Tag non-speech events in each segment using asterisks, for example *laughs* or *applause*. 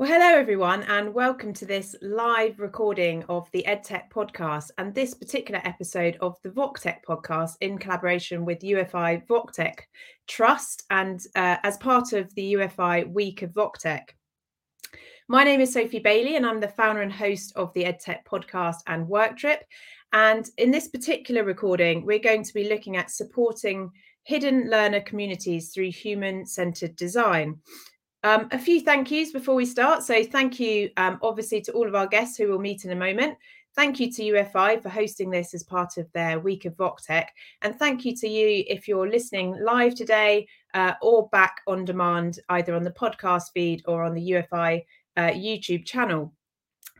Well, hello everyone, and welcome to this live recording of the EdTech podcast and this particular episode of the VocTech podcast in collaboration with UFI VocTech Trust and uh, as part of the UFI Week of VocTech. My name is Sophie Bailey, and I'm the founder and host of the EdTech podcast and Work Trip. And in this particular recording, we're going to be looking at supporting hidden learner communities through human centered design. Um, a few thank yous before we start. So, thank you, um, obviously, to all of our guests who we'll meet in a moment. Thank you to UFI for hosting this as part of their week of VocTech. And thank you to you if you're listening live today uh, or back on demand, either on the podcast feed or on the UFI uh, YouTube channel.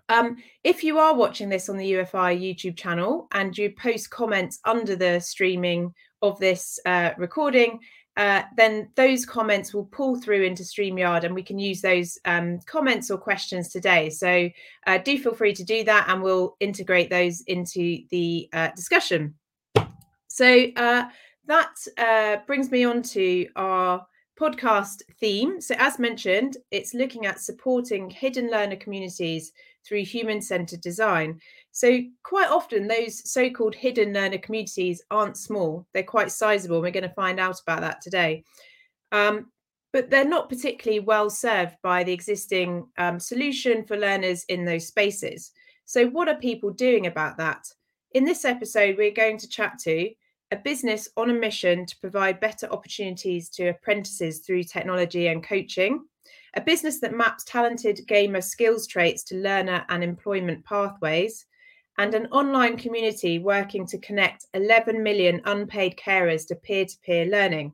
Um, if you are watching this on the UFI YouTube channel and you post comments under the streaming of this uh, recording, uh, then those comments will pull through into StreamYard and we can use those um, comments or questions today. So uh, do feel free to do that and we'll integrate those into the uh, discussion. So uh, that uh, brings me on to our podcast theme. So, as mentioned, it's looking at supporting hidden learner communities through human centered design. So, quite often, those so called hidden learner communities aren't small, they're quite sizable. We're going to find out about that today. Um, but they're not particularly well served by the existing um, solution for learners in those spaces. So, what are people doing about that? In this episode, we're going to chat to a business on a mission to provide better opportunities to apprentices through technology and coaching, a business that maps talented gamer skills traits to learner and employment pathways, and an online community working to connect 11 million unpaid carers to peer to peer learning.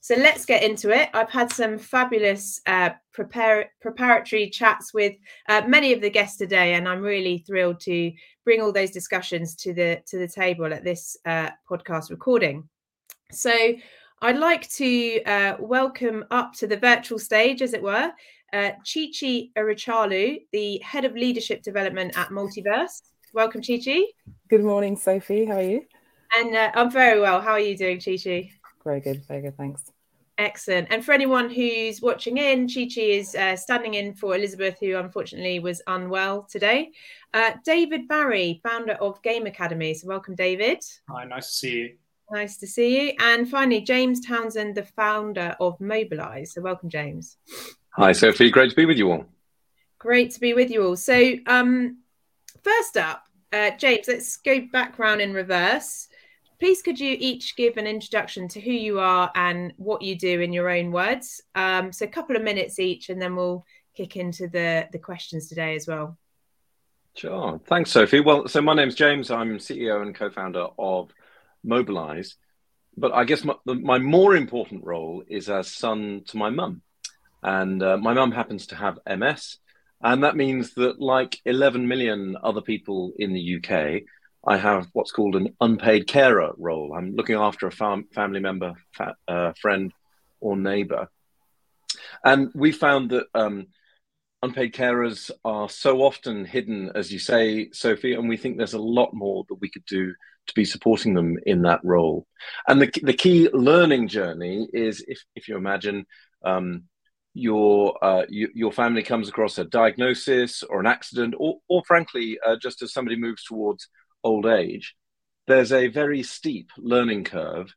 So let's get into it. I've had some fabulous uh, preparatory chats with uh, many of the guests today, and I'm really thrilled to bring all those discussions to the to the table at this uh, podcast recording. So I'd like to uh, welcome up to the virtual stage, as it were, uh, Chichi Eruchalu, the head of leadership development at Multiverse. Welcome, Chichi. Good morning, Sophie. How are you? And uh, I'm very well. How are you doing, Chichi? Very good, very good. Thanks. Excellent. And for anyone who's watching in, Chi Chi is uh, standing in for Elizabeth, who unfortunately was unwell today. Uh, David Barrie, founder of Game Academy. So, welcome, David. Hi, nice to see you. Nice to see you. And finally, James Townsend, the founder of Mobilise. So, welcome, James. Hi, Sophie. Great to be with you all. Great to be with you all. So, um, first up, uh, James, let's go background in reverse. Please, could you each give an introduction to who you are and what you do in your own words? Um, so, a couple of minutes each, and then we'll kick into the the questions today as well. Sure. Thanks, Sophie. Well, so my name's James. I'm CEO and co-founder of Mobilise. But I guess my, my more important role is as son to my mum, and uh, my mum happens to have MS, and that means that, like 11 million other people in the UK, I have what's called an unpaid carer role. I'm looking after a fam- family member, fa- uh, friend, or neighbor. And we found that um, unpaid carers are so often hidden, as you say, Sophie, and we think there's a lot more that we could do to be supporting them in that role. And the, the key learning journey is if, if you imagine um, your, uh, you, your family comes across a diagnosis or an accident, or, or frankly, uh, just as somebody moves towards old age, there's a very steep learning curve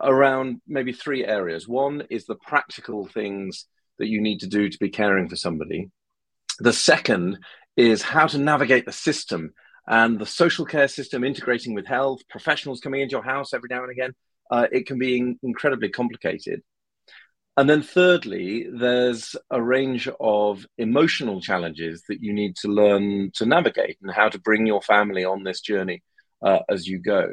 around maybe three areas. One is the practical things that you need to do to be caring for somebody. The second is how to navigate the system and the social care system integrating with health, professionals coming into your house every now and again. Uh, it can be in- incredibly complicated. And then, thirdly, there's a range of emotional challenges that you need to learn to navigate and how to bring your family on this journey uh, as you go.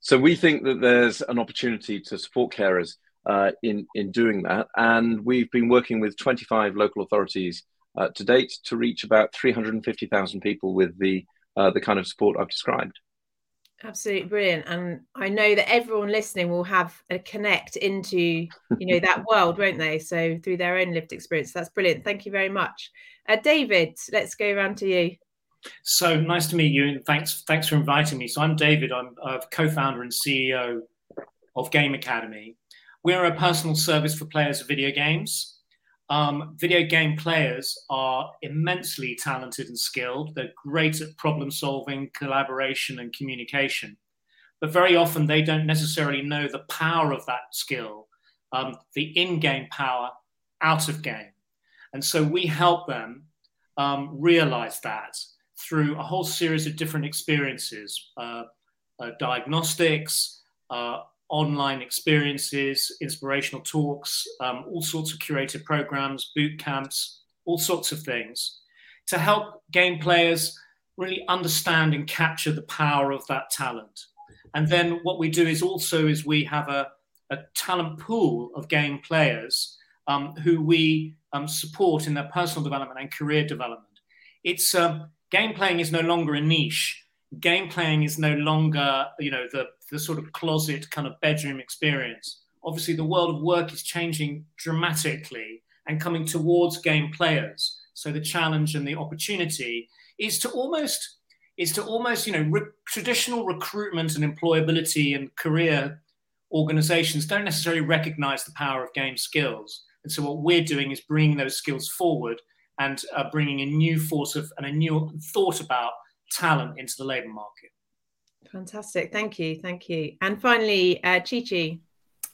So, we think that there's an opportunity to support carers uh, in, in doing that. And we've been working with 25 local authorities uh, to date to reach about 350,000 people with the, uh, the kind of support I've described. Absolutely brilliant. And I know that everyone listening will have a connect into, you know, that *laughs* world, won't they? So through their own lived experience. That's brilliant. Thank you very much. Uh, David, let's go around to you. So nice to meet you, and thanks thanks for inviting me. So I'm David. I'm a co-founder and CEO of Game Academy. We're a personal service for players of video games. Um, video game players are immensely talented and skilled. They're great at problem solving, collaboration, and communication. But very often they don't necessarily know the power of that skill, um, the in game power out of game. And so we help them um, realize that through a whole series of different experiences uh, uh, diagnostics, uh, online experiences, inspirational talks, um, all sorts of curated programs, boot camps, all sorts of things to help game players really understand and capture the power of that talent. And then what we do is also is we have a, a talent pool of game players um, who we um, support in their personal development and career development. It's um, game playing is no longer a niche. Game playing is no longer, you know, the the sort of closet kind of bedroom experience. Obviously, the world of work is changing dramatically and coming towards game players. So the challenge and the opportunity is to almost is to almost you know re- traditional recruitment and employability and career organizations don't necessarily recognize the power of game skills and so what we're doing is bringing those skills forward and uh, bringing a new force of and a new thought about talent into the labor market Fantastic. Thank you. Thank you. And finally, uh, Chi Chi.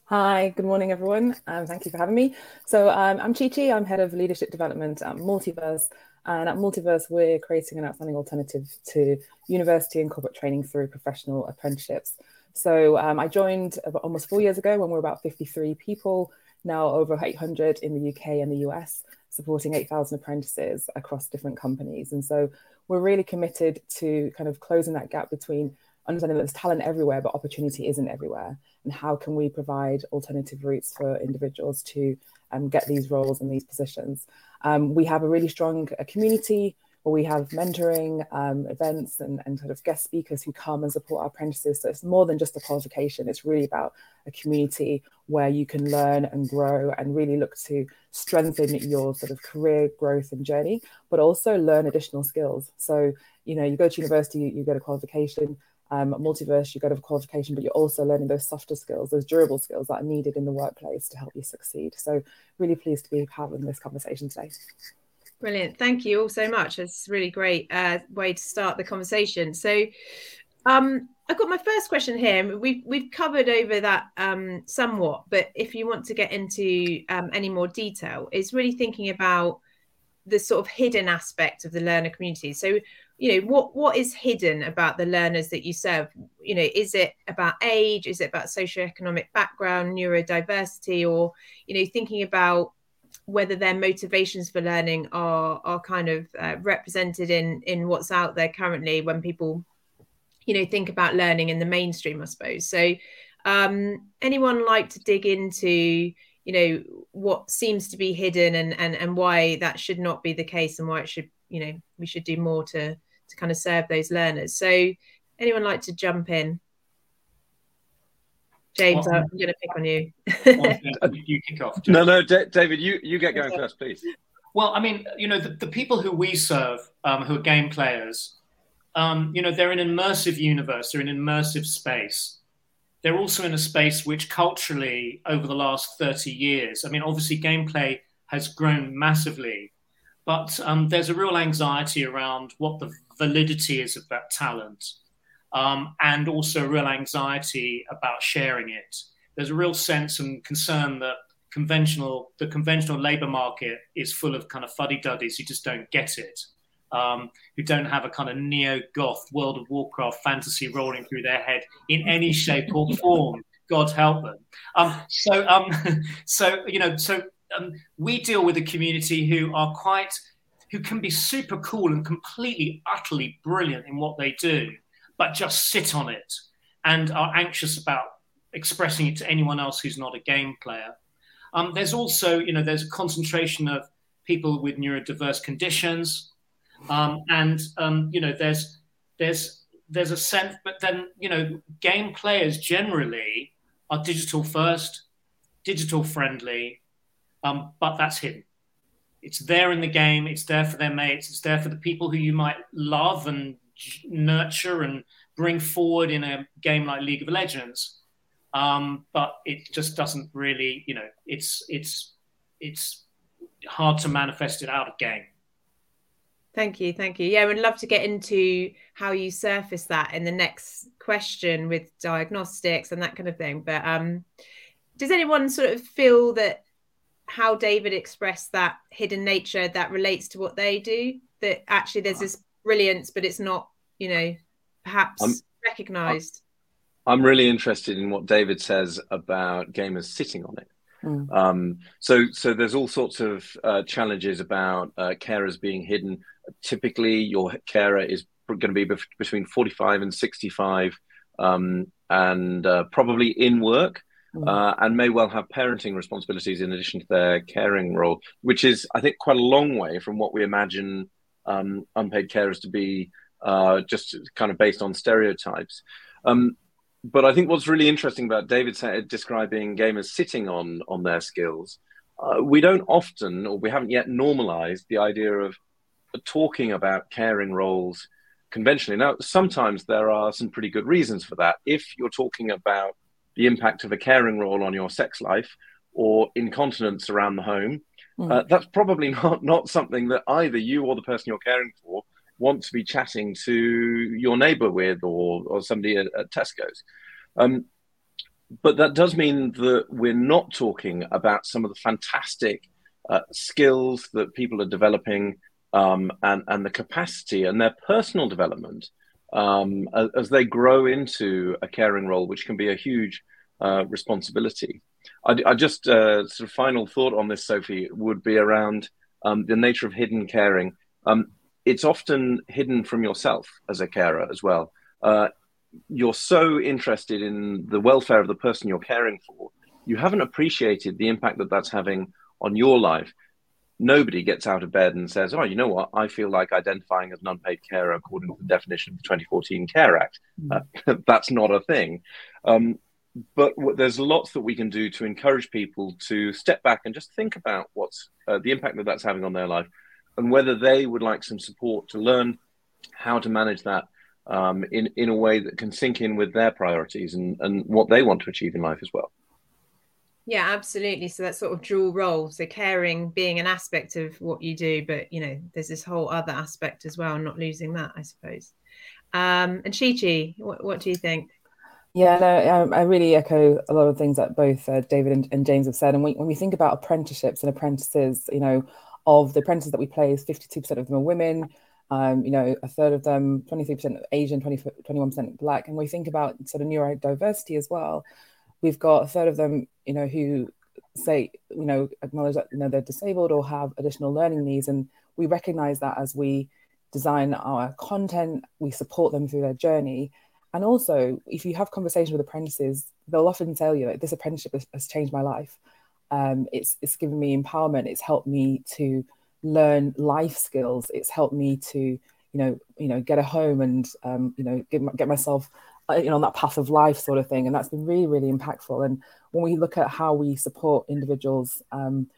Hi, good morning, everyone. Um, thank you for having me. So um, I'm Chi Chi. I'm head of leadership development at Multiverse. And at Multiverse, we're creating an outstanding alternative to university and corporate training through professional apprenticeships. So um, I joined almost four years ago when we were about 53 people, now over 800 in the UK and the US, supporting 8,000 apprentices across different companies. And so we're really committed to kind of closing that gap between understanding that there's talent everywhere, but opportunity isn't everywhere. And how can we provide alternative routes for individuals to um, get these roles and these positions? Um, we have a really strong uh, community where we have mentoring um, events and, and sort of guest speakers who come and support our apprentices. So it's more than just a qualification, it's really about a community where you can learn and grow and really look to strengthen your sort of career growth and journey, but also learn additional skills. So, you know, you go to university, you, get a qualification, um, multiverse, you go to qualification, but you're also learning those softer skills, those durable skills that are needed in the workplace to help you succeed. So, really pleased to be having this conversation today. Brilliant. Thank you all so much. It's a really great uh, way to start the conversation. So, um, I've got my first question here. We've we've covered over that um, somewhat, but if you want to get into um, any more detail, is really thinking about the sort of hidden aspect of the learner community. So, you know what what is hidden about the learners that you serve you know is it about age is it about socioeconomic background neurodiversity or you know thinking about whether their motivations for learning are are kind of uh, represented in in what's out there currently when people you know think about learning in the mainstream i suppose so um anyone like to dig into you know what seems to be hidden and and and why that should not be the case and why it should you know we should do more to to kind of serve those learners. So, anyone like to jump in? James, well, I'm going to pick on you. *laughs* you kick off. No, no, D- David, you you get going first, please. Well, I mean, you know, the, the people who we serve, um, who are game players, um, you know, they're in an immersive universe, they're in an immersive space. They're also in a space which culturally, over the last 30 years, I mean, obviously, gameplay has grown massively, but um, there's a real anxiety around what the validity is of that talent, um, and also real anxiety about sharing it. There's a real sense and concern that conventional the conventional labor market is full of kind of fuddy duddies who just don't get it, um, who don't have a kind of neo goth World of Warcraft fantasy rolling through their head in any shape or form. God help them. Um, so, um, *laughs* so you know, so um, we deal with a community who are quite who can be super cool and completely, utterly brilliant in what they do, but just sit on it and are anxious about expressing it to anyone else who's not a game player. Um, there's also, you know, there's a concentration of people with neurodiverse conditions, um, and um, you know, there's there's there's a sense, but then you know, game players generally are digital first, digital friendly, um, but that's hidden. It's there in the game. It's there for their mates. It's there for the people who you might love and nurture and bring forward in a game like League of Legends. Um, but it just doesn't really, you know, it's it's it's hard to manifest it out of game. Thank you, thank you. Yeah, I would love to get into how you surface that in the next question with diagnostics and that kind of thing. But um, does anyone sort of feel that how David expressed that hidden nature that relates to what they do? That actually there's this brilliance, but it's not, you know, perhaps I'm, recognized. I'm really interested in what David says about gamers sitting on it. Mm. Um, so, so there's all sorts of uh, challenges about uh, carers being hidden. Typically, your carer is going to be between 45 and 65, um, and uh, probably in work. Mm. Uh, and may well have parenting responsibilities in addition to their caring role, which is, I think, quite a long way from what we imagine um, unpaid carers to be, uh, just kind of based on stereotypes. Um, but I think what's really interesting about David describing gamers sitting on on their skills, uh, we don't often, or we haven't yet normalized the idea of talking about caring roles conventionally. Now, sometimes there are some pretty good reasons for that. If you're talking about the impact of a caring role on your sex life or incontinence around the home, mm. uh, that's probably *laughs* not, not something that either you or the person you're caring for want to be chatting to your neighbor with or, or somebody at, at Tesco's. Um, but that does mean that we're not talking about some of the fantastic uh, skills that people are developing um, and, and the capacity and their personal development um, as, as, they grow into a caring role, which can be a huge uh, responsibility. I, I just uh, sort of final thought on this, Sophie, would be around um, the nature of hidden caring. Um, it's often hidden from yourself as a carer as well. Uh, you're so interested in the welfare of the person you're caring for, you haven't appreciated the impact that that's having on your life. Nobody gets out of bed and says, "Oh, you know what? I feel like identifying as an unpaid carer according to the definition of the 2014 Care Act." Mm. Uh, *laughs* that's not a thing. Um, but there's lots that we can do to encourage people to step back and just think about what's uh, the impact that that's having on their life and whether they would like some support to learn how to manage that um, in in a way that can sink in with their priorities and and what they want to achieve in life as well. Yeah, absolutely. So that sort of dual role. So caring being an aspect of what you do, but you know, there's this whole other aspect as well, not losing that, I suppose. Um, and Chi Chi, what, what do you think? Yeah, no, um, I really echo a lot of things that both uh, David and, and, James have said. And we, when we think about apprenticeships and apprentices, you know, of the apprentices that we place, 52% of them are women. Um, you know, a third of them, 23% Asian, 20, 21% Black. And we think about sort of neurodiversity as well. We've got a third of them, you know, who say, you know, acknowledge that, you know, they're disabled or have additional learning needs. And we recognize that as we design our content, we support them through their journey. And also, if you have conversations with apprentices, they'll often tell you, like, this apprenticeship has, has changed my life um, it's it's given me empowerment. It's helped me to learn life skills. It's helped me to you know you know get a home and um, you know get, get myself uh, you know on that path of life sort of thing. And that's been really really impactful. And when we look at how we support individuals. Um,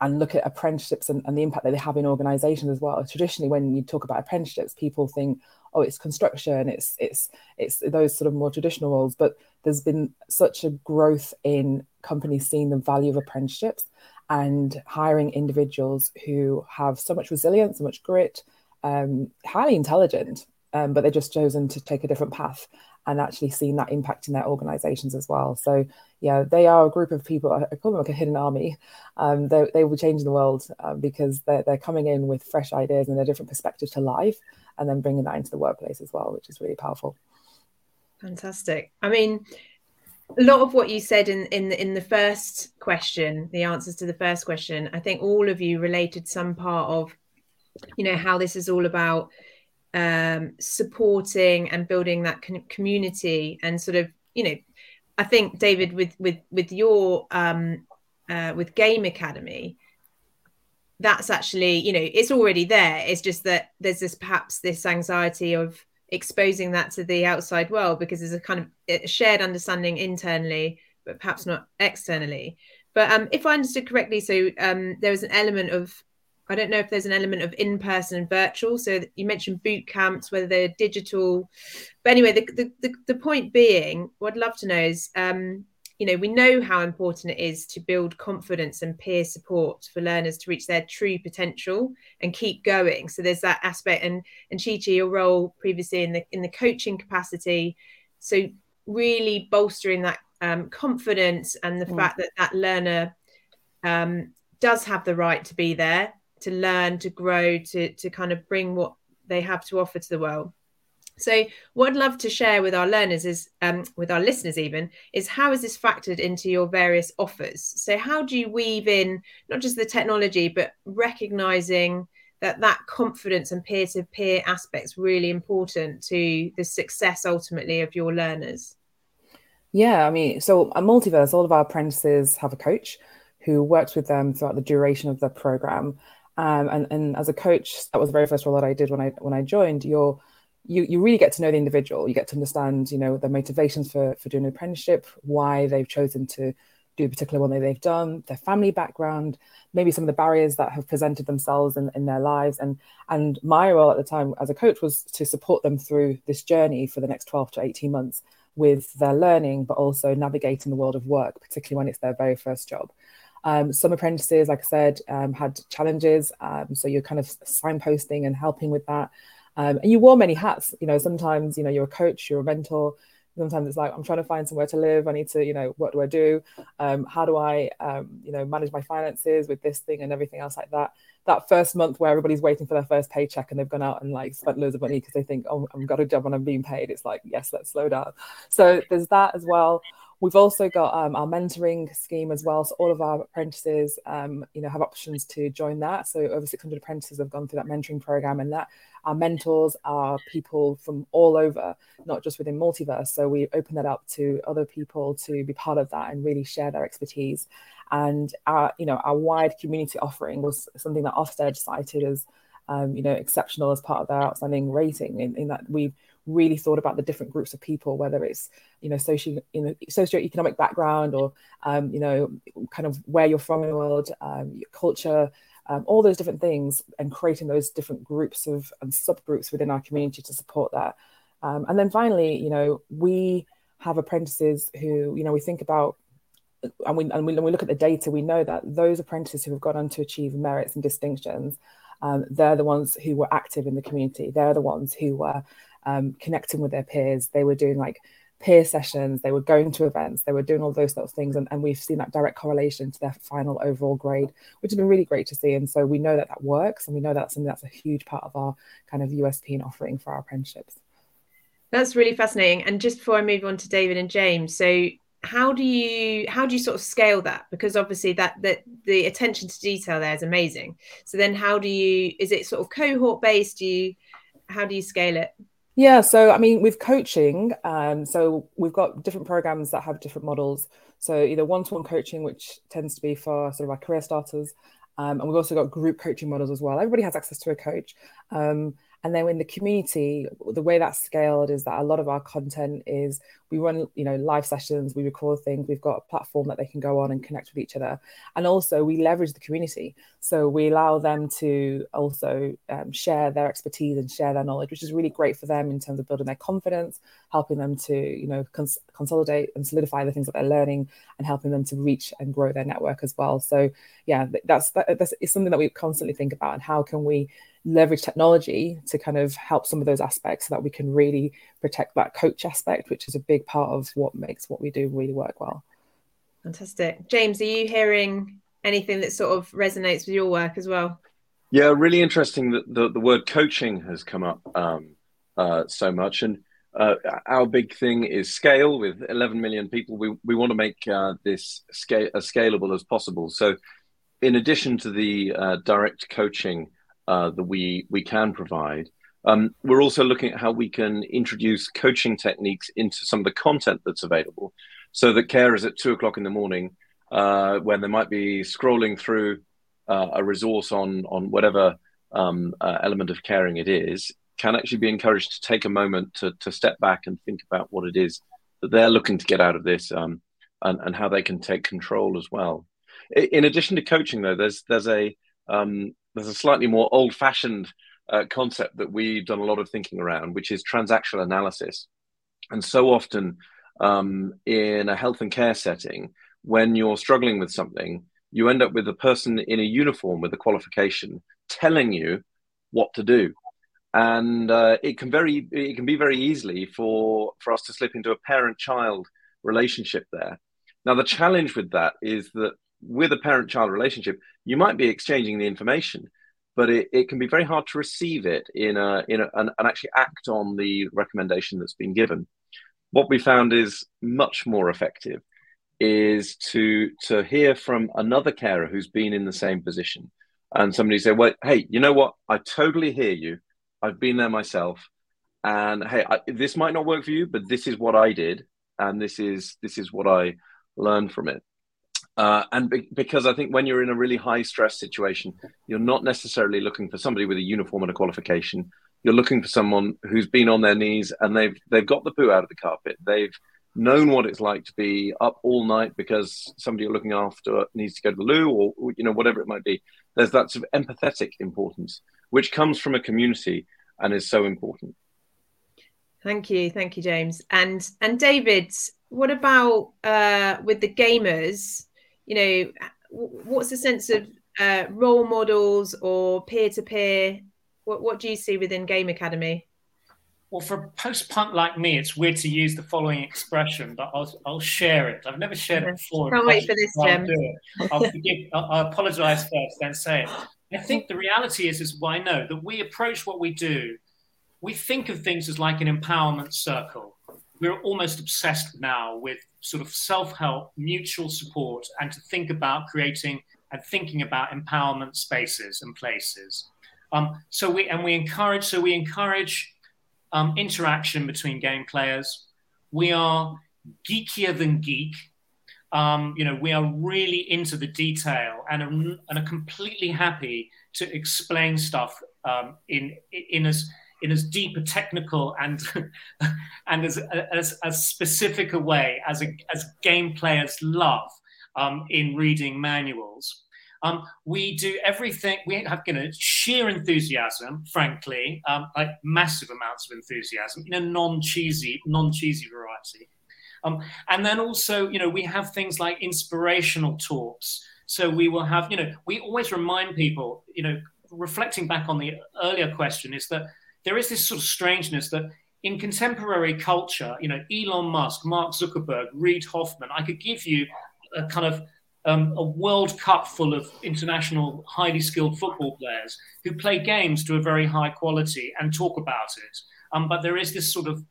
and look at apprenticeships and, and, the impact that they have in organizations as well. Traditionally, when you talk about apprenticeships, people think, oh, it's construction, it's it's it's those sort of more traditional roles. But there's been such a growth in companies seeing the value of apprenticeships and hiring individuals who have so much resilience, so much grit, um, highly intelligent, um, but they've just chosen to take a different path and actually seen that impact in their organizations as well. So, yeah, they are a group of people, I call them like a hidden army. Um, they, they will change the world um, because they're, they're coming in with fresh ideas and a different perspective to life and then bringing that into the workplace as well, which is really powerful. Fantastic. I mean, a lot of what you said in in the, in the first question, the answers to the first question, I think all of you related some part of, you know, how this is all about um, supporting and building that community and sort of, you know, I think David with with with your um, uh, with Game Academy, that's actually you know it's already there. It's just that there's this perhaps this anxiety of exposing that to the outside world because there's a kind of a shared understanding internally, but perhaps not externally. But um, if I understood correctly, so um, there was an element of I don't know if there's an element of in-person and virtual. So you mentioned boot camps, whether they're digital. But anyway, the the, the, the point being, what I'd love to know is um, you know we know how important it is to build confidence and peer support for learners to reach their true potential and keep going so there's that aspect and and chi chi your role previously in the in the coaching capacity so really bolstering that um, confidence and the mm. fact that that learner um, does have the right to be there to learn to grow to to kind of bring what they have to offer to the world so, what I'd love to share with our learners is, um, with our listeners even, is how is this factored into your various offers? So, how do you weave in not just the technology, but recognizing that that confidence and peer-to-peer aspects really important to the success ultimately of your learners? Yeah, I mean, so at Multiverse, all of our apprentices have a coach who works with them throughout the duration of the program. Um, and, and as a coach, that was the very first role that I did when I when I joined. You're you you really get to know the individual. You get to understand, you know, their motivations for for doing an apprenticeship, why they've chosen to do a particular one that they've done, their family background, maybe some of the barriers that have presented themselves in, in their lives. And and my role at the time as a coach was to support them through this journey for the next 12 to 18 months with their learning, but also navigating the world of work, particularly when it's their very first job. Um, some apprentices, like I said, um, had challenges. Um, so you're kind of signposting and helping with that. Um, and you wore many hats. You know, sometimes you know you're a coach, you're a mentor. Sometimes it's like I'm trying to find somewhere to live. I need to, you know, what do I do? Um, how do I, um, you know, manage my finances with this thing and everything else like that? That first month where everybody's waiting for their first paycheck and they've gone out and like spent loads of money because they think, oh, I've got a job and I'm being paid. It's like, yes, let's slow down. So there's that as well. We've also got um, our mentoring scheme as well. So all of our apprentices, um, you know, have options to join that. So over 600 apprentices have gone through that mentoring program, and that our mentors are people from all over, not just within Multiverse. So we open that up to other people to be part of that and really share their expertise. And our, you know, our wide community offering was something that Ofsted cited as, um, you know, exceptional as part of their outstanding rating. In, in that we've really thought about the different groups of people, whether it's you know socio you know socioeconomic background or um, you know kind of where you're from in the world, um, your culture, um, all those different things, and creating those different groups of and subgroups within our community to support that. Um, and then finally, you know, we have apprentices who you know we think about. And we, and we, we look at the data, we know that those apprentices who have gone on to achieve merits and distinctions, um, they're the ones who were active in the community. They're the ones who were um, connecting with their peers. They were doing like peer sessions, they were going to events, they were doing all those sorts of things. And, and we've seen that direct correlation to their final overall grade, which has been really great to see. And so we know that that works. And we know that's something that's a huge part of our kind of USP and offering for our apprenticeships. That's really fascinating. And just before I move on to David and James, so how do you how do you sort of scale that because obviously that that the attention to detail there is amazing so then how do you is it sort of cohort based do you how do you scale it yeah, so I mean, with coaching, um, so we've got different programs that have different models. So either one-to-one coaching, which tends to be for sort of our career starters, um, and we've also got group coaching models as well. Everybody has access to a coach. Um, and then in the community, the way that's scaled is that a lot of our content is we run, you know, live sessions, we record things, we've got a platform that they can go on and connect with each other. And also we leverage the community. So we allow them to also um, share their expertise and share their knowledge, which is really great for them in terms of building their confidence, helping them to, you know, cons- consolidate and solidify the things that they're learning and helping them to reach and grow their network as well. So yeah, that's, that, that's it's something that we constantly think about and how can we leverage technology to kind of help some of those aspects so that we can really protect that coach aspect, which is a big part of what makes what we do really work well. Fantastic. James, are you hearing anything that sort of resonates with your work as well? Yeah, really interesting that the, the word coaching has come up um, uh, so much. And uh, our big thing is scale with 11 million people. We, we want to make uh, this scale as scalable as possible. So, in addition to the uh, direct coaching uh, that we we can provide. Um, we're also looking at how we can introduce coaching techniques into some of the content that's available, so that carers at two o'clock in the morning, uh, when they might be scrolling through uh, a resource on on whatever um, uh, element of caring it is, can actually be encouraged to take a moment to to step back and think about what it is that they're looking to get out of this, um, and and how they can take control as well. In addition to coaching, though, there's there's a um, there's a slightly more old fashioned uh, concept that we've done a lot of thinking around, which is transactional analysis. And so often, um, in a health and care setting, when you're struggling with something, you end up with a person in a uniform with a qualification telling you what to do and uh, it can very it can be very easily for for us to slip into a parent child relationship there now the challenge with that is that with a parent child relationship you might be exchanging the information but it, it can be very hard to receive it in a in a, and, and actually act on the recommendation that's been given. What we found is much more effective is to to hear from another carer who's been in the same position and somebody say well hey you know what? I totally hear you. I've been there myself. And hey I, this might not work for you but this is what i did. And this is this is what i learned from it uh, and be- because i think when you're in a really high stress situation you're not necessarily looking for somebody with a uniform and a qualification. You're looking for someone who's been on their knees and they've they've got the poo out of the carpet. They've known what it's like to be up all night because somebody you're looking after needs to go to the loo or you know whatever it might be. There's that sort of empathetic importance which comes from a community and is so important. Thank you. Thank you james. And and david what about uh with the gamers you know what's the sense of uh, role models or peer-to-peer what, what do you see within game academy well, for a post punk like me, it's weird to use the following expression, but I'll, I'll share it. I've never shared it before. Can't wait for this, Jim. I'll, I'll, forgive, *laughs* I'll, I'll apologize first, then say it. I think the reality is, is why no, that we approach what we do, we think of things as like an empowerment circle. We're almost obsessed now with sort of self help, mutual support, and to think about creating and thinking about empowerment spaces and places. Um, so we and we encourage. So we encourage um, interaction between game players. We are geekier than geek. Um, you know, we are really into the detail and are, and are completely happy to explain stuff um, in in as in as deep a technical and *laughs* and as, as as specific a way as a, as game players love um, in reading manuals. Um, we do everything. We have you know sheer enthusiasm, frankly, um, like massive amounts of enthusiasm in a non-cheesy, non-cheesy variety. Um, and then also, you know, we have things like inspirational talks. So we will have, you know, we always remind people, you know, reflecting back on the earlier question, is that there is this sort of strangeness that in contemporary culture, you know, Elon Musk, Mark Zuckerberg, Reid Hoffman, I could give you a kind of um, a World Cup full of international, highly skilled football players who play games to a very high quality and talk about it. Um, but there is this sort of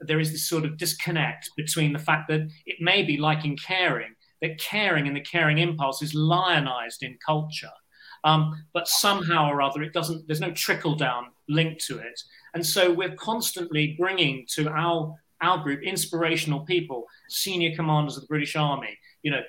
there is this sort of disconnect between the fact that it may be like in caring that caring and the caring impulse is lionized in culture, um, but somehow or other it doesn't. There's no trickle down link to it, and so we're constantly bringing to our our group inspirational people, senior commanders of the British Army, you know,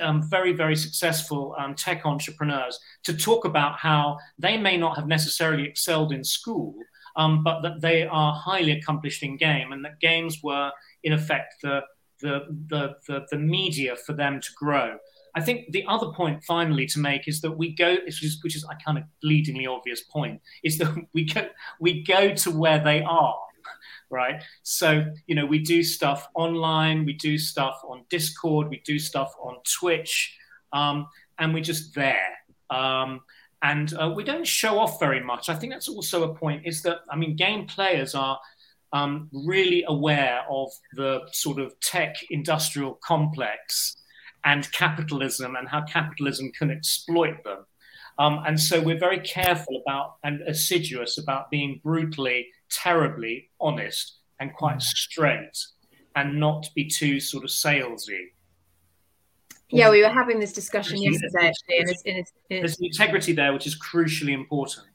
um, very, very successful um, tech entrepreneurs to talk about how they may not have necessarily excelled in school, um, but that they are highly accomplished in game, and that games were, in effect, the, the, the, the, the media for them to grow. I think the other point, finally, to make is that we go, which is, which is a kind of bleedingly obvious point, is that *laughs* we go, we go to where they are right? So, you know, we do stuff online, we do stuff on Discord, we do stuff on Twitch, um, and we're just there. Um, and uh, we don't show off very much. I think that's also a point is that, I mean, game players are um, really aware of the sort of tech industrial complex and capitalism and how capitalism can exploit them. Um, and so we're very careful about and assiduous about being brutally terribly honest and quite mm. straight and not be too sort of salesy. Yeah, we were having this discussion there's yesterday actually, and it's, it's, it's, there's integrity there which is crucially important.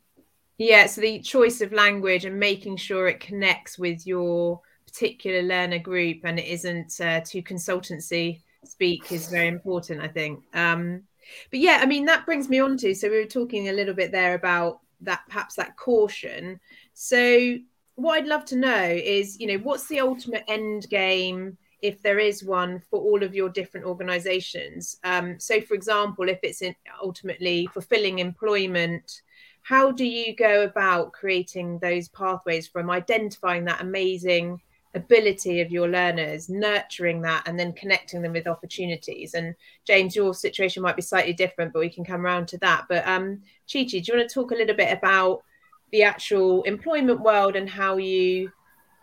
Yeah, so the choice of language and making sure it connects with your particular learner group and it isn't uh, too consultancy speak is very important, I think. Um, but yeah, I mean that brings me on to so we were talking a little bit there about that perhaps that caution so what I'd love to know is, you know, what's the ultimate end game if there is one for all of your different organizations? Um, so, for example, if it's ultimately fulfilling employment, how do you go about creating those pathways from identifying that amazing ability of your learners, nurturing that, and then connecting them with opportunities. And James, your situation might be slightly different, but we can come around to that. But um, Chi Chi, do you want to talk a little bit about the actual employment world and how you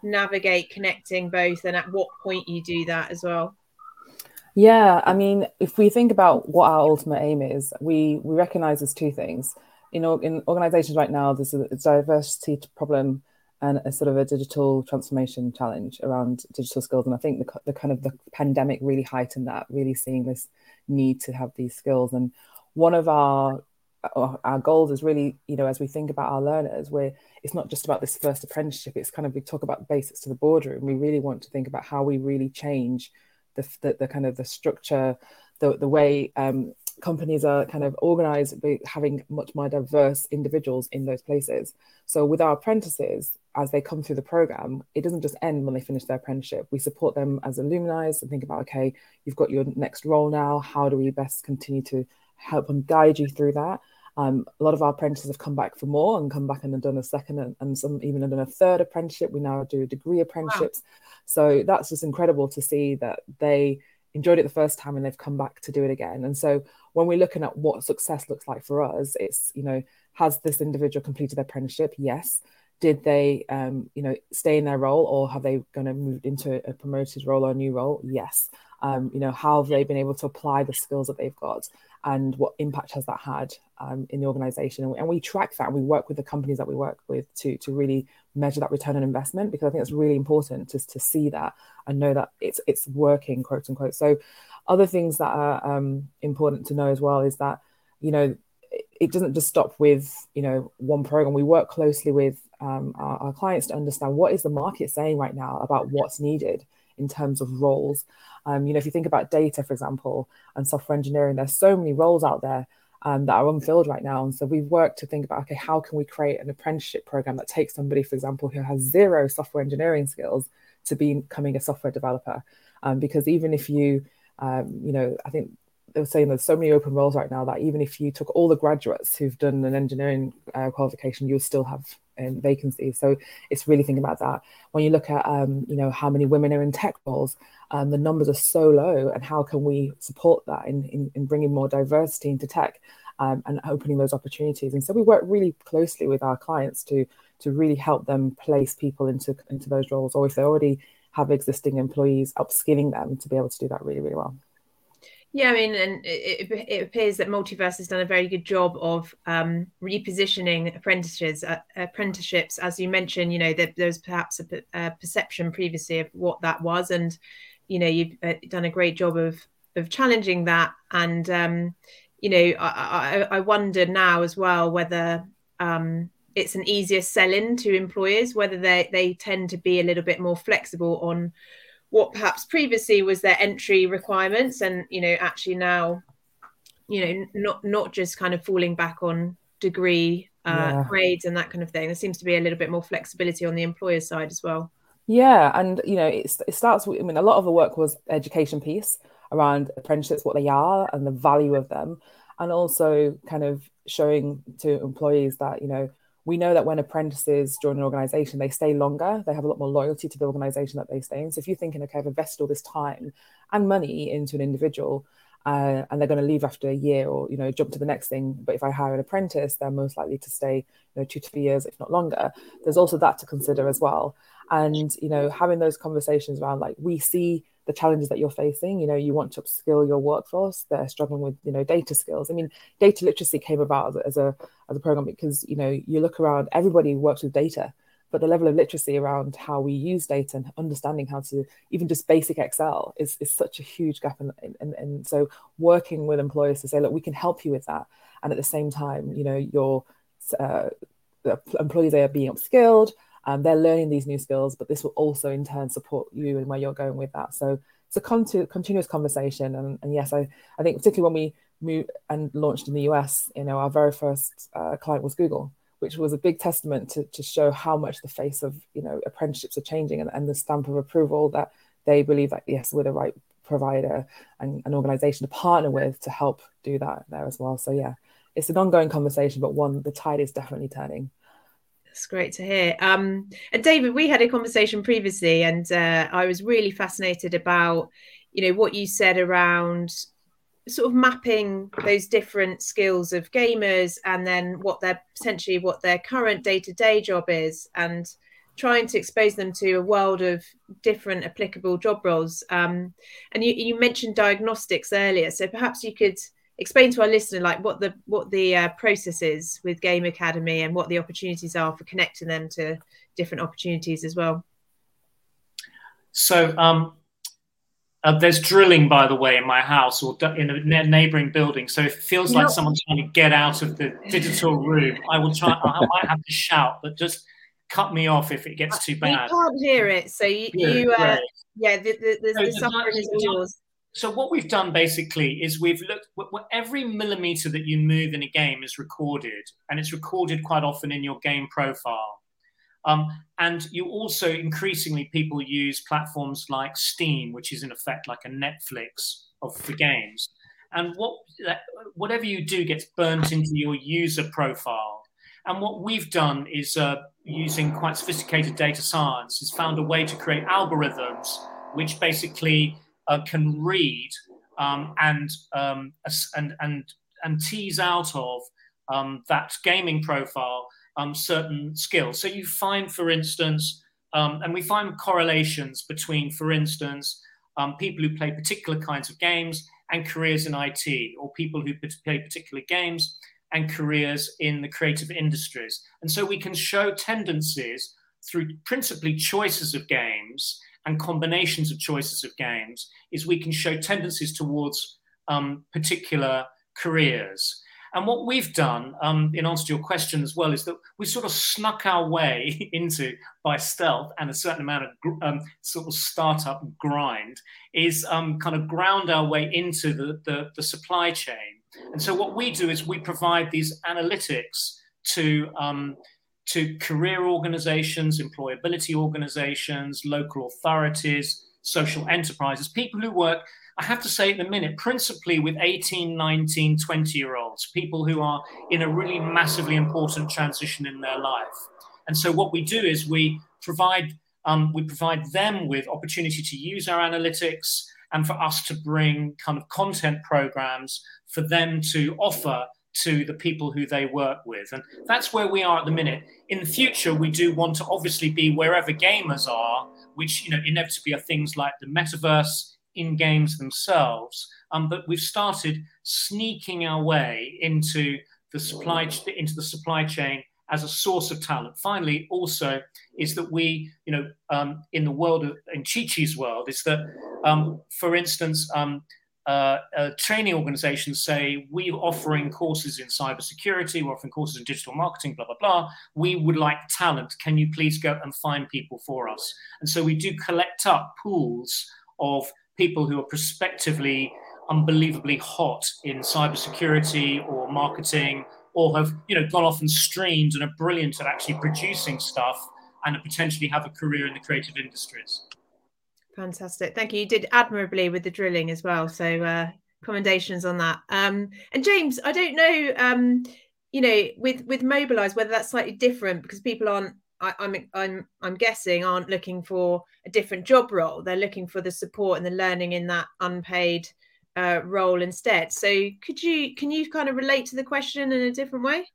navigate connecting both, and at what point you do that as well? Yeah, I mean, if we think about what our ultimate aim is, we we recognize there's two things. You know, in organizations right now, there's a, a diversity problem and a sort of a digital transformation challenge around digital skills. And I think the, the kind of the pandemic really heightened that, really seeing this need to have these skills. And one of our our goals is really, you know, as we think about our learners, where it's not just about this first apprenticeship. It's kind of we talk about the basics to the boardroom. We really want to think about how we really change the the, the kind of the structure, the the way um, companies are kind of organized, having much more diverse individuals in those places. So with our apprentices, as they come through the program, it doesn't just end when they finish their apprenticeship. We support them as alumni and think about, okay, you've got your next role now. How do we best continue to help and guide you through that? Um, a lot of our apprentices have come back for more and come back and done a second and, and some even done a third apprenticeship. We now do degree apprenticeships. Wow. So that's just incredible to see that they enjoyed it the first time and they've come back to do it again. And so when we're looking at what success looks like for us, it's, you know, has this individual completed their apprenticeship? Yes. Did they, um, you know, stay in their role or have they going to move into a promoted role or a new role? Yes. Um, you know, how have they been able to apply the skills that they've got? and what impact has that had um, in the organization and we, and we, track that and we work with the companies that we work with to to really measure that return on investment because I think it's really important to, to see that and know that it's it's working quote unquote so other things that are um, important to know as well is that you know it doesn't just stop with you know one program we work closely with um, our, our clients to understand what is the market saying right now about what's needed in terms of roles. Um, you know, if you think about data, for example, and software engineering, there's so many roles out there um, that are unfilled right now. And so we've worked to think about, okay, how can we create an apprenticeship program that takes somebody, for example, who has zero software engineering skills to becoming a software developer? Um, because even if you, um, you know, I think they were saying there's so many open roles right now that even if you took all the graduates who've done an engineering uh, qualification, you'll still have um, vacancies. So it's really thinking about that. When you look at, um, you know, how many women are in tech roles, um, the numbers are so low, and how can we support that in, in, in bringing more diversity into tech um, and opening those opportunities? And so we work really closely with our clients to to really help them place people into into those roles, or if they already have existing employees, upskilling them to be able to do that really, really well. Yeah, I mean, and it, it, appears that Multiverse has done a very good job of um, repositioning apprenticeships. Uh, apprenticeships, as you mentioned, you know, there, there was perhaps a, a, perception previously of what that was, and you know, you've uh, done a great job of of challenging that. And um, you know, I, I, I, wonder now as well whether um, it's an easier sell in to employers, whether they they tend to be a little bit more flexible on what perhaps previously was their entry requirements and you know actually now you know not not just kind of falling back on degree uh, yeah. grades and that kind of thing there seems to be a little bit more flexibility on the employer side as well yeah and you know it, it starts with i mean a lot of the work was education piece around apprenticeships what they are and the value of them and also kind of showing to employees that you know we know that when apprentices join an organization, they stay longer. They have a lot more loyalty to the organization that they stay in. So if you're thinking, okay, I've invested all this time and money into an individual, uh, and they're going to leave after a year or you know jump to the next thing but if i hire an apprentice they're most likely to stay you know two to three years if not longer there's also that to consider as well and you know having those conversations around like we see the challenges that you're facing. You know, you want to upskill your workforce. They're struggling with, you know, data skills. I mean, data literacy came about as a as a program because you know you look around, everybody works with data, but the level of literacy around how we use data and understanding how to even just basic Excel is, is such a huge gap. And, and, and so working with employers to say, look, we can help you with that. And at the same time, you know, your uh, employees are being upskilled, um, they're learning these new skills, but this will also in turn support you and where you're going with that. So it's a con- continuous conversation. And, and, yes, I, I think particularly when we moved and launched in the US, you know, our very first uh, client was Google, which was a big testament to, to show how much the face of, you know, apprenticeships are changing and, and the stamp of approval that they believe that, yes, we're the right provider and an organization to partner with to help do that there as well. So yeah, it's an ongoing conversation, but one the tide is definitely turning. That's great to hear. Um, and David, we had a conversation previously, and uh, I was really fascinated about, you know, what you said around sort of mapping those different skills of gamers and then what their potentially what their current day-to-day job is and trying to expose them to a world of different applicable job roles um, and you, you mentioned diagnostics earlier so perhaps you could explain to our listener like what the what the uh, process is with game academy and what the opportunities are for connecting them to different opportunities as well so um, uh, there's drilling, by the way, in my house or in a neighboring building. So if it feels like no. someone's trying to get out of the digital room, I will try. I might have to shout, but just cut me off if it gets too bad. We can't hear it, so you, you uh, yeah, the, the, the, the suffering is yours. So what we've done basically is we've looked. Every millimeter that you move in a game is recorded, and it's recorded quite often in your game profile. Um, and you also increasingly people use platforms like Steam, which is in effect like a Netflix of for games. And what whatever you do gets burnt into your user profile. And what we've done is uh, using quite sophisticated data science, has found a way to create algorithms which basically uh, can read um, and, um, and and and tease out of um, that gaming profile um, certain skills. So you find, for instance, um, and we find correlations between, for instance, um, people who play particular kinds of games and careers in IT, or people who play particular games and careers in the creative industries. And so we can show tendencies through principally choices of games and combinations of choices of games, is we can show tendencies towards um, particular careers. And what we've done, um, in answer to your question as well, is that we sort of snuck our way *laughs* into, by stealth and a certain amount of um, sort of startup grind, is um, kind of ground our way into the, the, the, supply chain. And so what we do is we provide these analytics to um, to career organizations, employability organizations, local authorities, social enterprises, people who work I have to say at the minute, principally with 18, 19, 20 year olds, people who are in a really massively important transition in their life. And so what we do is we provide um, we provide them with opportunity to use our analytics and for us to bring kind of content programs for them to offer to the people who they work with. And that's where we are at the minute. In the future, we do want to obviously be wherever gamers are, which you know inevitably are things like the metaverse, in games themselves, um, but we've started sneaking our way into the supply into the supply chain as a source of talent. Finally, also is that we, you know, um, in the world of in Chichi's world, is that, um, for instance, um, uh, uh, training organizations say we're offering courses in cybersecurity, we're offering courses in digital marketing, blah blah blah. We would like talent. Can you please go and find people for us? And so we do collect up pools of people who are prospectively unbelievably hot in cybersecurity or marketing or have you know gone off and streamed and are brilliant at actually producing stuff and potentially have a career in the creative industries fantastic thank you you did admirably with the drilling as well so uh commendations on that um and james i don't know um you know with with Mobilise whether that's slightly different because people aren't I, I'm, I'm I'm guessing aren't looking for a different job role. They're looking for the support and the learning in that unpaid uh, role instead. So could you can you kind of relate to the question in a different way?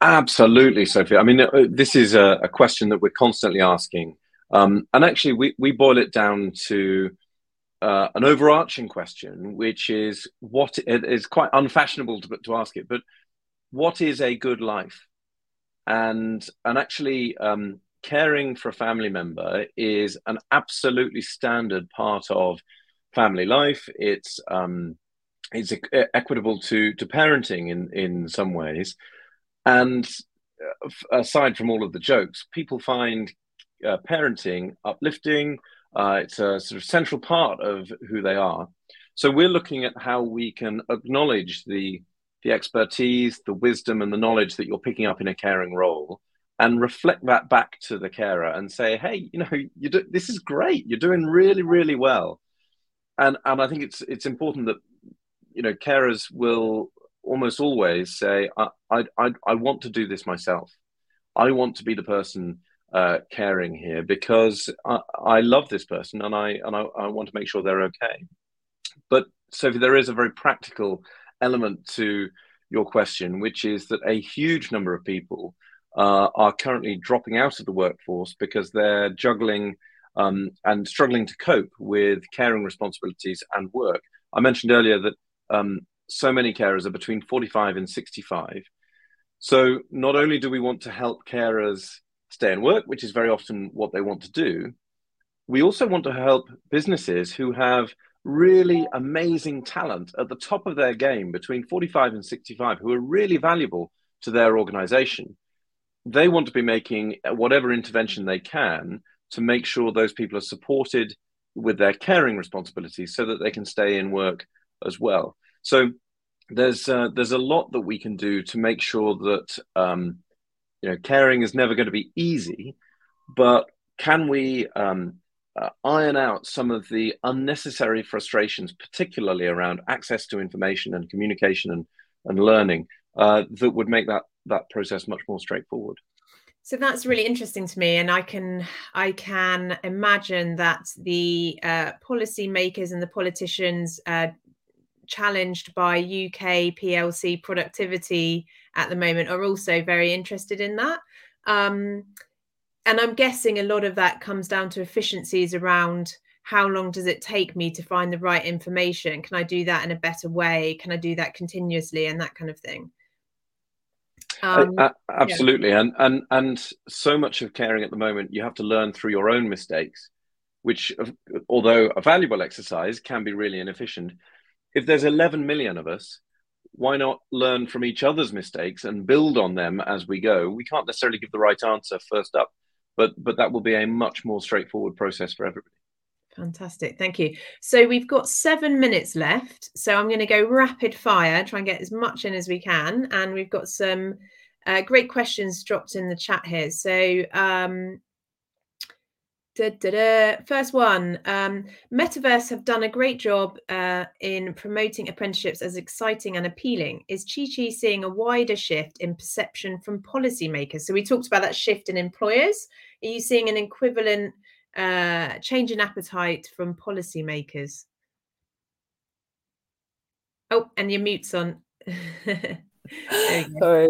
Absolutely, Sophie. I mean, uh, this is a, a, question that we're constantly asking, um, and actually, we we boil it down to. Uh, an overarching question, which is what it is quite unfashionable to, to ask it, but what is a good life? and and actually um, caring for a family member is an absolutely standard part of family life. It's um, it's equitable to to parenting in in some ways, and uh, aside from all of the jokes, people find uh, parenting uplifting. Uh, it's a sort of central part of who they are. So we're looking at how we can acknowledge the the expertise, the wisdom, and the knowledge that you're picking up in a caring role, and reflect that back to the carer and say, "Hey, you know, you do, this is great. You're doing really, really well." And and I think it's it's important that you know carers will almost always say, "I I I, I want to do this myself. I want to be the person uh, caring here because I, I, love this person and I and I, I, want to make sure they're okay. But Sophie, there is a very practical element to your question, which is that a huge number of people uh, are currently dropping out of the workforce because they're juggling um, and struggling to cope with caring responsibilities and work. I mentioned earlier that um, so many carers are between 45 and 65. So not only do we want to help carers stay and work, which is very often what they want to do, we also want to help businesses who have really amazing talent at the top of their game between 45 and 65 who are really valuable to their organization. They want to be making whatever intervention they can to make sure those people are supported with their caring responsibilities so that they can stay in work as well. So there's uh, there's a lot that we can do to make sure that um, you know caring is never going to be easy, but can we um, uh, iron out some of the unnecessary frustrations, particularly around access to information and communication and, and learning, uh, that would make that that process much more straightforward. So that's really interesting to me, and I can I can imagine that the uh, policymakers and the politicians uh, challenged by UK PLC productivity at the moment are also very interested in that. Um, and I'm guessing a lot of that comes down to efficiencies around how long does it take me to find the right information? Can I do that in a better way? Can I do that continuously and that kind of thing? Um, uh, absolutely, yeah. and and and so much of caring at the moment, you have to learn through your own mistakes, which, although a valuable exercise, can be really inefficient. If there's 11 million of us, why not learn from each other's mistakes and build on them as we go? We can't necessarily give the right answer first up, but but that will be a much more straightforward process for everybody. Fantastic. Thank you. So we've got seven minutes left. So I'm going to go rapid fire, try and get as much in as we can. And we've got some uh, great questions dropped in the chat here. So um. First one, um, Multiverse have done a great job uh, in promoting apprenticeships as exciting and appealing. Is Chichi seeing a wider shift in perception from policymakers? So we talked about that shift in employers. Are you seeing an equivalent uh, change in appetite from policymakers? Oh, and your mute's on. *laughs* Sorry.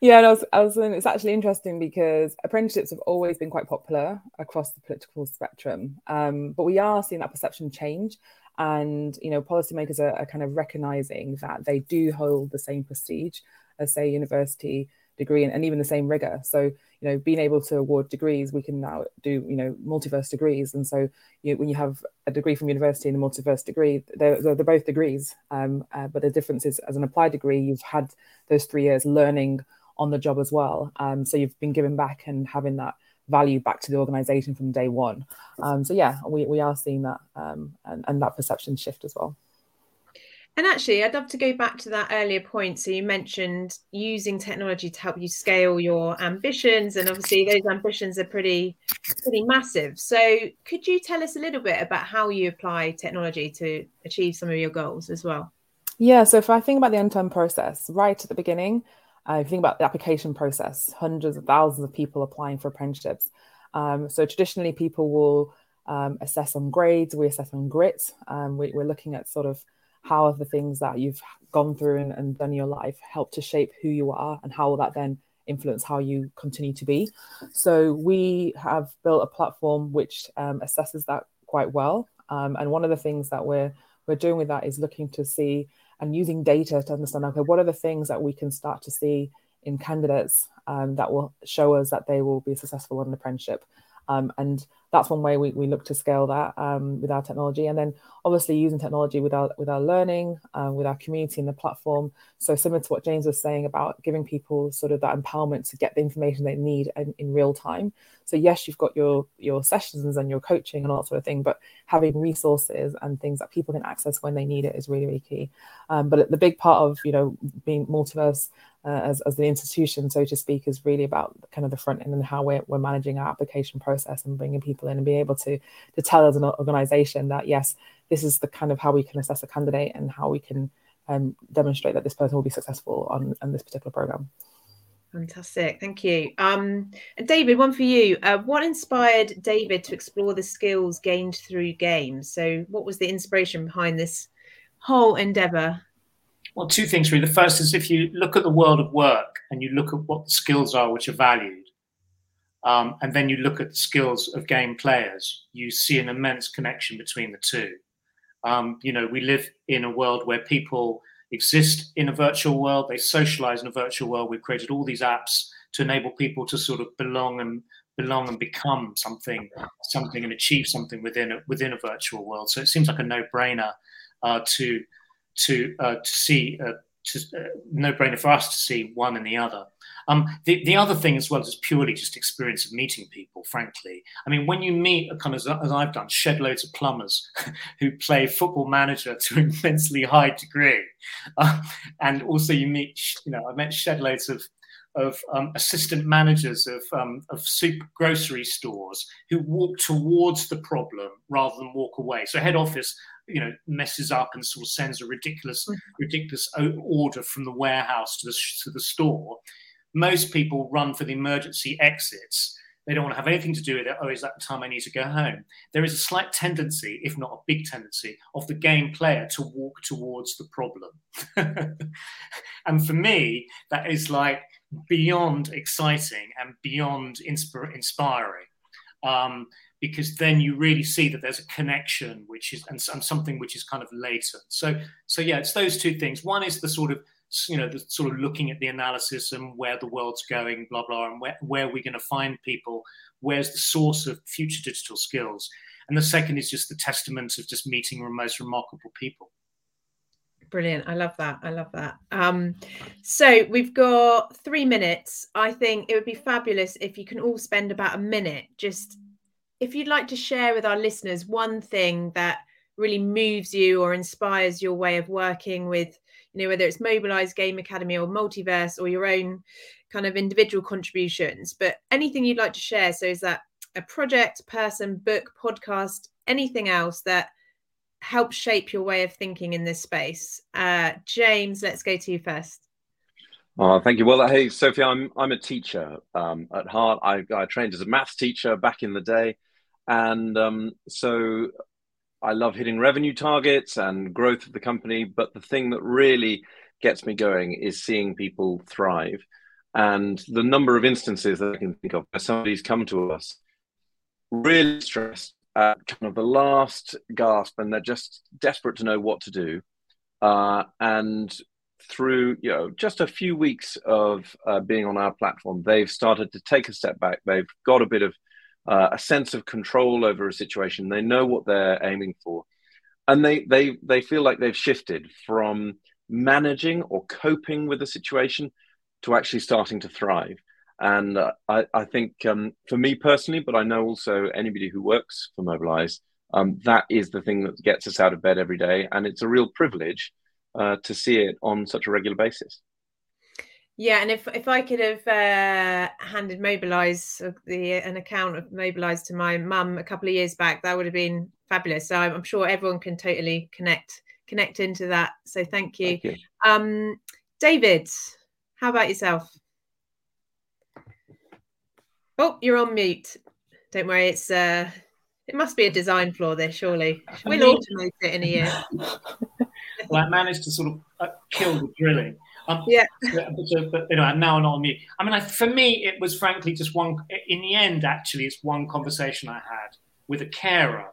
Yeah, and I was, I was it's actually interesting because apprenticeships have always been quite popular across the political spectrum, um, but we are seeing that perception change. And you know, policymakers are, are kind of recognizing that they do hold the same prestige as, say, university degree and, and even the same rigor. So, you know, being able to award degrees, we can now do, you know, multiverse degrees. And so you, when you have a degree from university and a multiverse degree, they're, they're, both degrees. Um, uh, but the difference is as an applied degree, you've had those three years learning on the job as well. Um, so you've been given back and having that value back to the organization from day one. Um, so yeah, we, we are seeing that um, and, and that perception shift as well. And actually, I'd love to go back to that earlier point. So you mentioned using technology to help you scale your ambitions, and obviously those ambitions are pretty, pretty massive. So could you tell us a little bit about how you apply technology to achieve some of your goals as well? Yeah. So if I think about the end-to-end process, right at the beginning, uh, if you think about the application process, hundreds of thousands of people applying for apprenticeships. Um, so traditionally, people will um, assess on grades. We assess on grit. Um, we, we're looking at sort of how have the things that you've gone through and, and done in your life helped to shape who you are and how will that then influence how you continue to be? So we have built a platform which um, assesses that quite well. Um, and one of the things that we're we're doing with that is looking to see and using data to understand okay what are the things that we can start to see in candidates um, that will show us that they will be successful in an apprenticeship um, and that's one way we, we look to scale that um, with our technology. And then obviously using technology with our with our learning, um, with our community and the platform. So similar to what James was saying about giving people sort of that empowerment to get the information they need in, in real time. So yes, you've got your your sessions and your coaching and all that sort of thing, but having resources and things that people can access when they need it is really really key. Um, but the big part of you know being multiverse uh, as, as the institution, so to speak, is really about kind of the front end and how we're, we're managing our application process and bringing people in and being able to to tell as an organization that yes, this is the kind of how we can assess a candidate and how we can um, demonstrate that this person will be successful on, on this particular program. Fantastic, thank you. Um, David, one for you. Uh, what inspired David to explore the skills gained through games? So, what was the inspiration behind this whole endeavor? Well, two things really. The first is if you look at the world of work and you look at what the skills are which are valued, um, and then you look at the skills of game players, you see an immense connection between the two. Um, you know, we live in a world where people exist in a virtual world, they socialize in a virtual world. We've created all these apps to enable people to sort of belong and belong and become something, something and achieve something within a, within a virtual world. So it seems like a no-brainer uh, to to uh, to see uh, to, uh, no-brainer for us to see one and the other. Um, the, the other thing as well is purely just experience of meeting people, frankly. I mean, when you meet, kind of as I've done, shed loads of plumbers *laughs* who play football manager to an immensely high degree. Uh, and also you meet, you know, I met shed loads of of um, assistant managers of, um, of grocery stores who walk towards the problem rather than walk away. So head office, you know, messes up and sort of sends a ridiculous, mm-hmm. ridiculous order from the warehouse to the to the store, most people run for the emergency exits. They don't want to have anything to do with it. Oh, is that the time I need to go home? There is a slight tendency, if not a big tendency, of the game player to walk towards the problem. *laughs* and for me, that is like beyond exciting and beyond insp- inspiring. Um, because then you really see that there's a connection which is and, and, something which is kind of latent so so yeah it's those two things one is the sort of you know, the sort of looking at the analysis and where the world's going, blah blah, and where where we're going to find people. Where's the source of future digital skills? And the second is just the testament of just meeting the most remarkable people. Brilliant. I love that. I love that. Um, so we've got three minutes. I think it would be fabulous if you can all spend about a minute just if you'd like to share with our listeners one thing that really moves you or inspires your way of working with you know whether it's Mobilise game academy or multiverse or your own kind of individual contributions but anything you'd like to share so is that a project person book podcast anything else that helps shape your way of thinking in this space uh, james let's go to you first Oh, thank you. Well, hey, Sophie, I'm I'm a teacher um, at heart. I, I trained as a maths teacher back in the day, and um, so I love hitting revenue targets and growth of the company, but the thing that really gets me going is seeing people thrive. And the number of instances that I can think of where somebody's come to us really stressed at kind of the last gasp and they're just desperate to know what to do. Uh, and through you know just a few weeks of uh, being on our platform, they've started to take a step back. They've got a bit of uh, a sense of control over a situation. They know what they're aiming for, and they they they feel like they've shifted from managing or coping with the situation to actually starting to thrive. And uh, I, I, think um, for me personally, but I know also anybody who works for Mobilise, um, that is the thing that gets us out of bed every day, and it's a real privilege uh, to see it on such a regular basis. Yeah, and if if I could have uh, handed Mobilise uh, the an account of Mobilise to my mum a couple of years back, that would have been fabulous. So I'm, I'm sure everyone can totally connect connect into that. So thank you, thank you. Um, David. How about yourself? Oh, you're on mute. Don't worry, it's uh, it must be a design flaw. There, surely we'll automate it in a year. *laughs* well, I managed to sort of uh, kill the drilling. Um, yeah. But, but, you know, now not on me. I mean, I, for me, it was frankly just one. In the end, actually, it's one conversation I had with a carer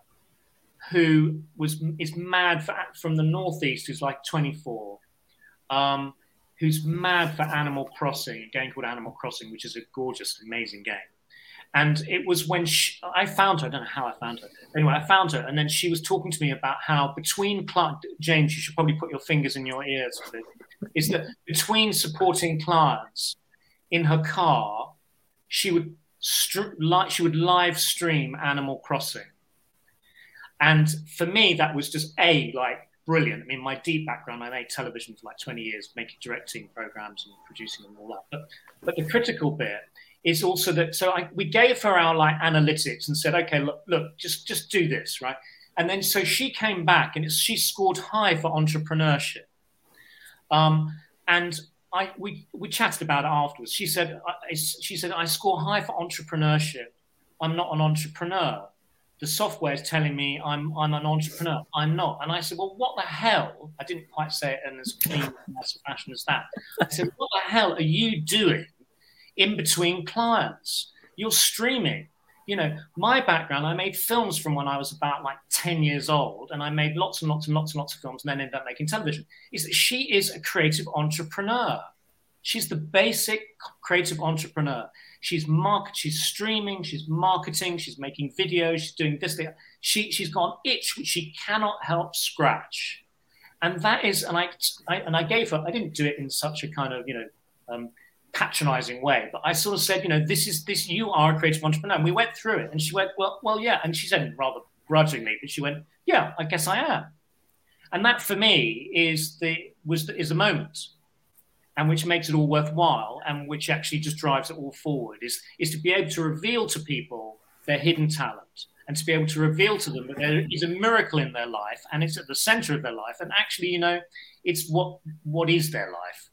who was is mad for, from the northeast, who's like 24, um, who's mad for Animal Crossing, a game called Animal Crossing, which is a gorgeous, amazing game. And it was when she, I found her. I don't know how I found her. Anyway, I found her, and then she was talking to me about how between clients, James, you should probably put your fingers in your ears for this is that between supporting clients in her car, she would like she would live stream Animal Crossing, and for me that was just a like brilliant. I mean, my deep background, I made television for like 20 years, making directing programs and producing and all that. But but the critical bit is also that so I, we gave her our like analytics and said, okay, look, look, just just do this, right? And then so she came back and she scored high for entrepreneurship. Um, and I we we chatted about it afterwards. She said she said I score high for entrepreneurship. I'm not an entrepreneur. The software is telling me I'm I'm an entrepreneur. I'm not. And I said, well, what the hell? I didn't quite say it in as clean as fashion as that. I said, what the hell are you doing in between clients? You're streaming you know, my background, I made films from when I was about like 10 years old, and I made lots and lots and lots and lots of films and then ended up making television. Is that she is a creative entrepreneur. She's the basic creative entrepreneur. She's market, she's streaming, she's marketing, she's making videos, she's doing this. Thing. She she's got an itch which she cannot help scratch, and that is, and I, I and I gave her. I didn't do it in such a kind of you know um, patronizing way. But I sort of said, you know, this is this you are a creative entrepreneur. And we went through it and she went, Well, well, yeah. And she said rather grudgingly, but she went, Yeah, I guess I am. And that for me is the was the, is the moment. And which makes it all worthwhile and which actually just drives it all forward is, is to be able to reveal to people their hidden talent and to be able to reveal to them that there is a miracle in their life and it's at the center of their life. And actually, you know, it's what what is their life.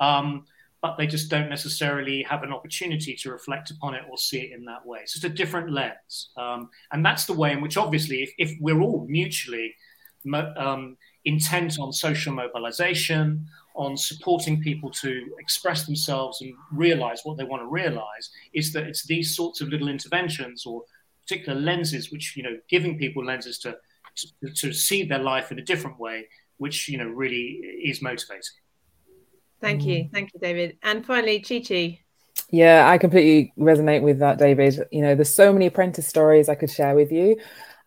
Um, but they just don't necessarily have an opportunity to reflect upon it or see it in that way. So it's a different lens. Um, and that's the way in which, obviously, if, if we're all mutually um, intent on social mobilization, on supporting people to express themselves and realize what they want to realize, is that it's these sorts of little interventions or particular lenses, which, you know, giving people lenses to, to, to see their life in a different way, which, you know, really is motivating. Thank you. Mm. Thank you, David. And finally, Chichi. Yeah, I completely resonate with that, David. You know, there's so many apprentice stories I could share with you.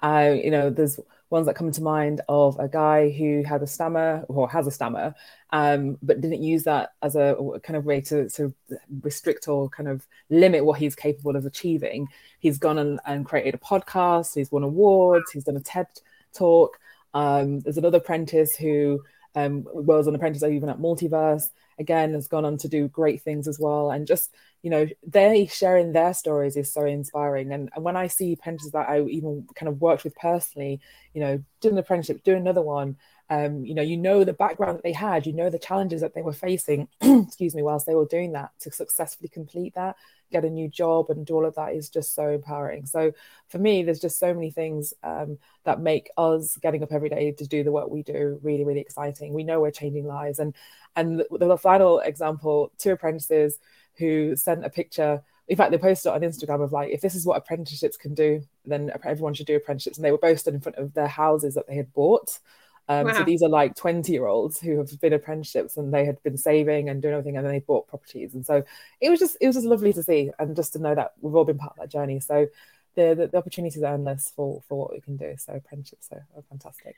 Uh, you know, there's ones that come to mind of a guy who had a stammer or has a stammer, um, but didn't use that as a kind of way to, to restrict or kind of limit what he's capable of achieving. He's gone and, and created a podcast, he's won awards, he's done a TED talk. Um, there's another apprentice who um, was an apprentice even at Multiverse again has gone on to do great things as well. And just you know they sharing their stories is so inspiring. And, and when i see apprentices that i even kind of worked with personally you know doing an apprenticeship do another one um, you know you know the background that they had you know the challenges that they were facing *clears throat* excuse me whilst they were doing that to successfully complete that get a new job and do all of that is just so empowering so for me there's just so many things um, that make us getting up every day to do the work we do really really exciting we know we're changing lives and and the, the final example, two apprentices who sent a picture. In fact, they posted it on Instagram of like, if this is what apprenticeships can do, then everyone should do apprenticeships. And they were both stood in front of their houses that they had bought. Um, wow. So these are like 20 year olds who have been apprenticeships and they had been saving and doing everything and then they bought properties. And so it was just, it was just lovely to see and just to know that we've all been part of that journey. So the, the, the opportunities are endless for, for what we can do. So apprenticeships are, are fantastic.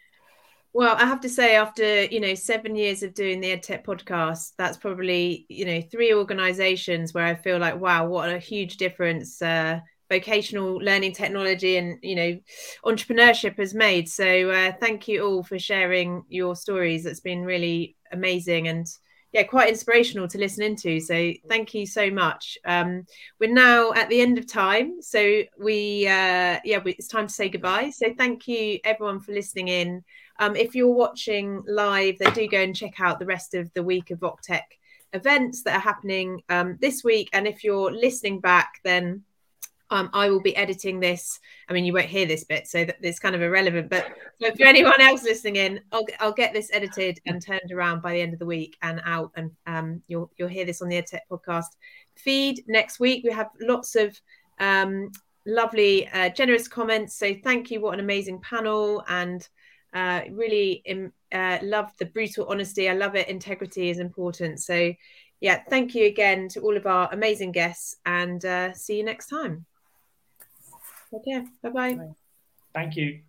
Well, I have to say, after you know seven years of doing the EdTech podcast, that's probably you know three organisations where I feel like, wow, what a huge difference uh, vocational learning technology and you know entrepreneurship has made. So uh, thank you all for sharing your stories. It's been really amazing and yeah, quite inspirational to listen into. So thank you so much. Um, we're now at the end of time, so we uh, yeah, we, it's time to say goodbye. So thank you everyone for listening in. Um, if you're watching live, then do go and check out the rest of the week of VocTech events that are happening um, this week. And if you're listening back, then um, I will be editing this. I mean, you won't hear this bit, so that it's kind of irrelevant. But if anyone else listening in, I'll, I'll get this edited and turned around by the end of the week and out, and um, you'll you'll hear this on the EdTech podcast feed next week. We have lots of um, lovely, uh, generous comments. So thank you. What an amazing panel and uh, really uh, love the brutal honesty. I love it. Integrity is important. So, yeah, thank you again to all of our amazing guests and uh, see you next time. Okay, bye-bye. Thank you.